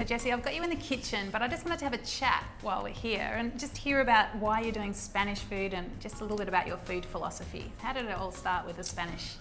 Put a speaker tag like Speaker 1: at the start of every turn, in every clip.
Speaker 1: So Jesse, I've got you in the kitchen, but I just wanted to have a chat while we're here and just hear about why you're doing Spanish food and just a little bit about your food philosophy. How did it all start with the Spanish?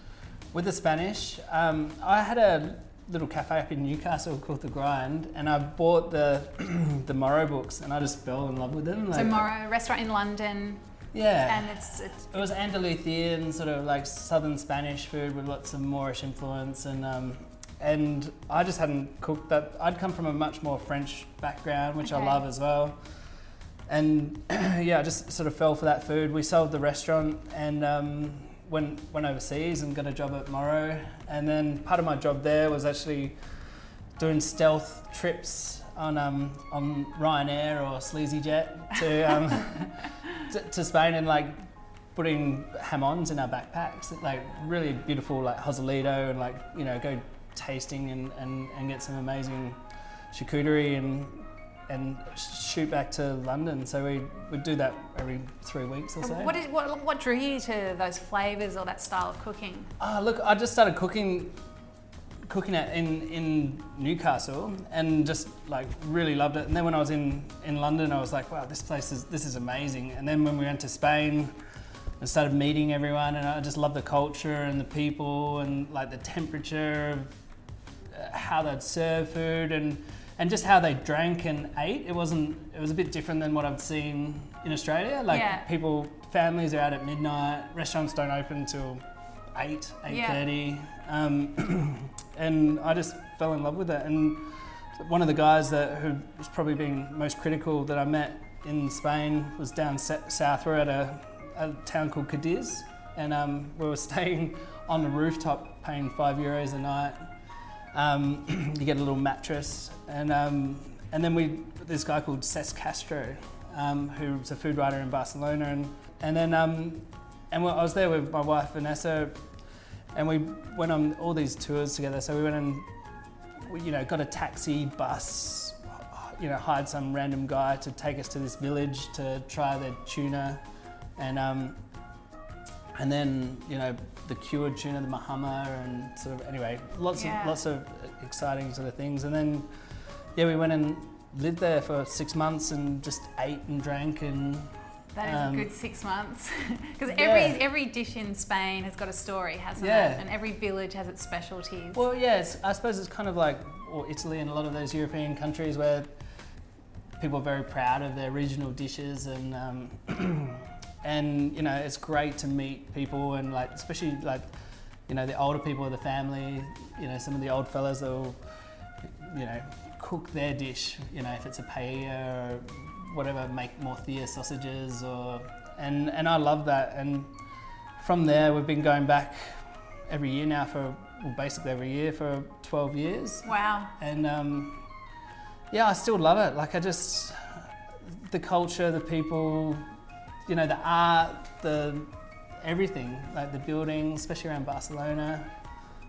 Speaker 2: With the Spanish, um, I had a little cafe up in Newcastle called The Grind, and I bought the the Moro books, and I just fell in love with them.
Speaker 1: so Moro, restaurant in London,
Speaker 2: yeah,
Speaker 1: and it's, it's
Speaker 2: it was Andalusian, sort of like southern Spanish food with lots of Moorish influence, and um, and I just hadn't cooked that. I'd come from a much more French background, which
Speaker 1: Okay.
Speaker 2: I love as well. And yeah, I just sort of fell for that food. We sold the restaurant and um, went went overseas and got a job at Moro. And then part of my job there was actually doing stealth trips on um, on Ryanair or SleazyJet to, um, to to Spain and like putting ham-ons in our backpacks, like really beautiful like Joselito and like you know go tasting and, and, and get some amazing charcuterie and and shoot back to London. So we would do that every three weeks or so.
Speaker 1: What, is, what, what drew you to those flavours or that style of cooking?
Speaker 2: Ah, look, I just started cooking cooking it in, in Newcastle and just like really loved it. And then when I was in, in London, I was like, wow, this place is this is amazing. And then when we went to Spain, I started meeting everyone, and I just loved the culture and the people and like the temperature of uh, how they'd serve food and and just how they drank and ate. It wasn't. It was a bit different than what I've seen in Australia. Like
Speaker 1: Yeah.
Speaker 2: people, families are out at midnight. Restaurants don't open till eight, eight
Speaker 1: Yeah.
Speaker 2: thirty. Um, and I just fell in love with it. And one of the guys that who was probably being most critical that I met in Spain was down south. We're at a, a town called Cadiz, and um, we were staying on the rooftop, paying five euros a night. Um, you get a little mattress, and um, and then we this guy called Cesc Castro, um, who's a food writer in Barcelona, and and then um, and I was there with my wife Vanessa, and we went on all these tours together. So we went and you know got a taxi, bus, you know hired some random guy to take us to this village to try their tuna, and um, and then you know the cured tuna, the mojama, and sort of anyway, lots
Speaker 1: Yeah.
Speaker 2: of lots of exciting sort of things. And then yeah, we went and lived there for six months and just ate and drank and
Speaker 1: That is
Speaker 2: Um,
Speaker 1: a good six months. Because
Speaker 2: yeah.
Speaker 1: every, every dish in Spain has got a story, hasn't
Speaker 2: Yeah.
Speaker 1: it? And every village has its specialties.
Speaker 2: Well, yes, I suppose it's kind of like or Italy and a lot of those European countries where people are very proud of their regional dishes and um, and you know it's great to meet people and like especially like you know the older people of the family, you know some of the old fellas that will you know cook their dish, you know if it's a paella or whatever, make morcilla sausages or and and I love that. And from there we've been going back every year now for well, basically every year for 12 years.
Speaker 1: Wow.
Speaker 2: and um, yeah i still love it. Like i just the culture the people you know the art the everything like the buildings especially around barcelona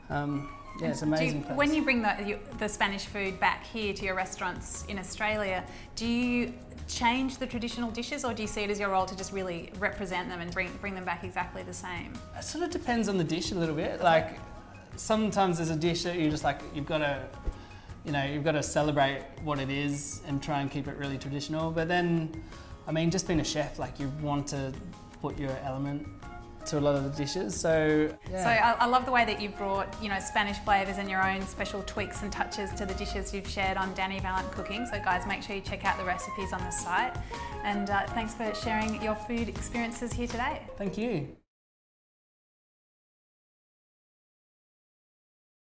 Speaker 2: um, yeah it's
Speaker 1: you-
Speaker 2: amazing place.
Speaker 1: when you bring the, you, the Spanish food back here to your restaurants in Australia, do you change the traditional dishes or do you see it as your role to just really represent them and bring, bring them back exactly the same?
Speaker 2: It sort of depends on the dish a little bit. Like sometimes there's a dish that you just like you've got to, you know, you've got to celebrate what it is and try and keep it really traditional. But then, I mean, just being a chef, like you want to put your element to a lot of the dishes. So yeah.
Speaker 1: So I, I love the way that you've brought, you know, Spanish flavours and your own special tweaks and touches to the dishes you've shared on Dani Valent Cooking. So guys, make sure you check out the recipes on the site. And uh, thanks for sharing your food experiences here today.
Speaker 2: thank you.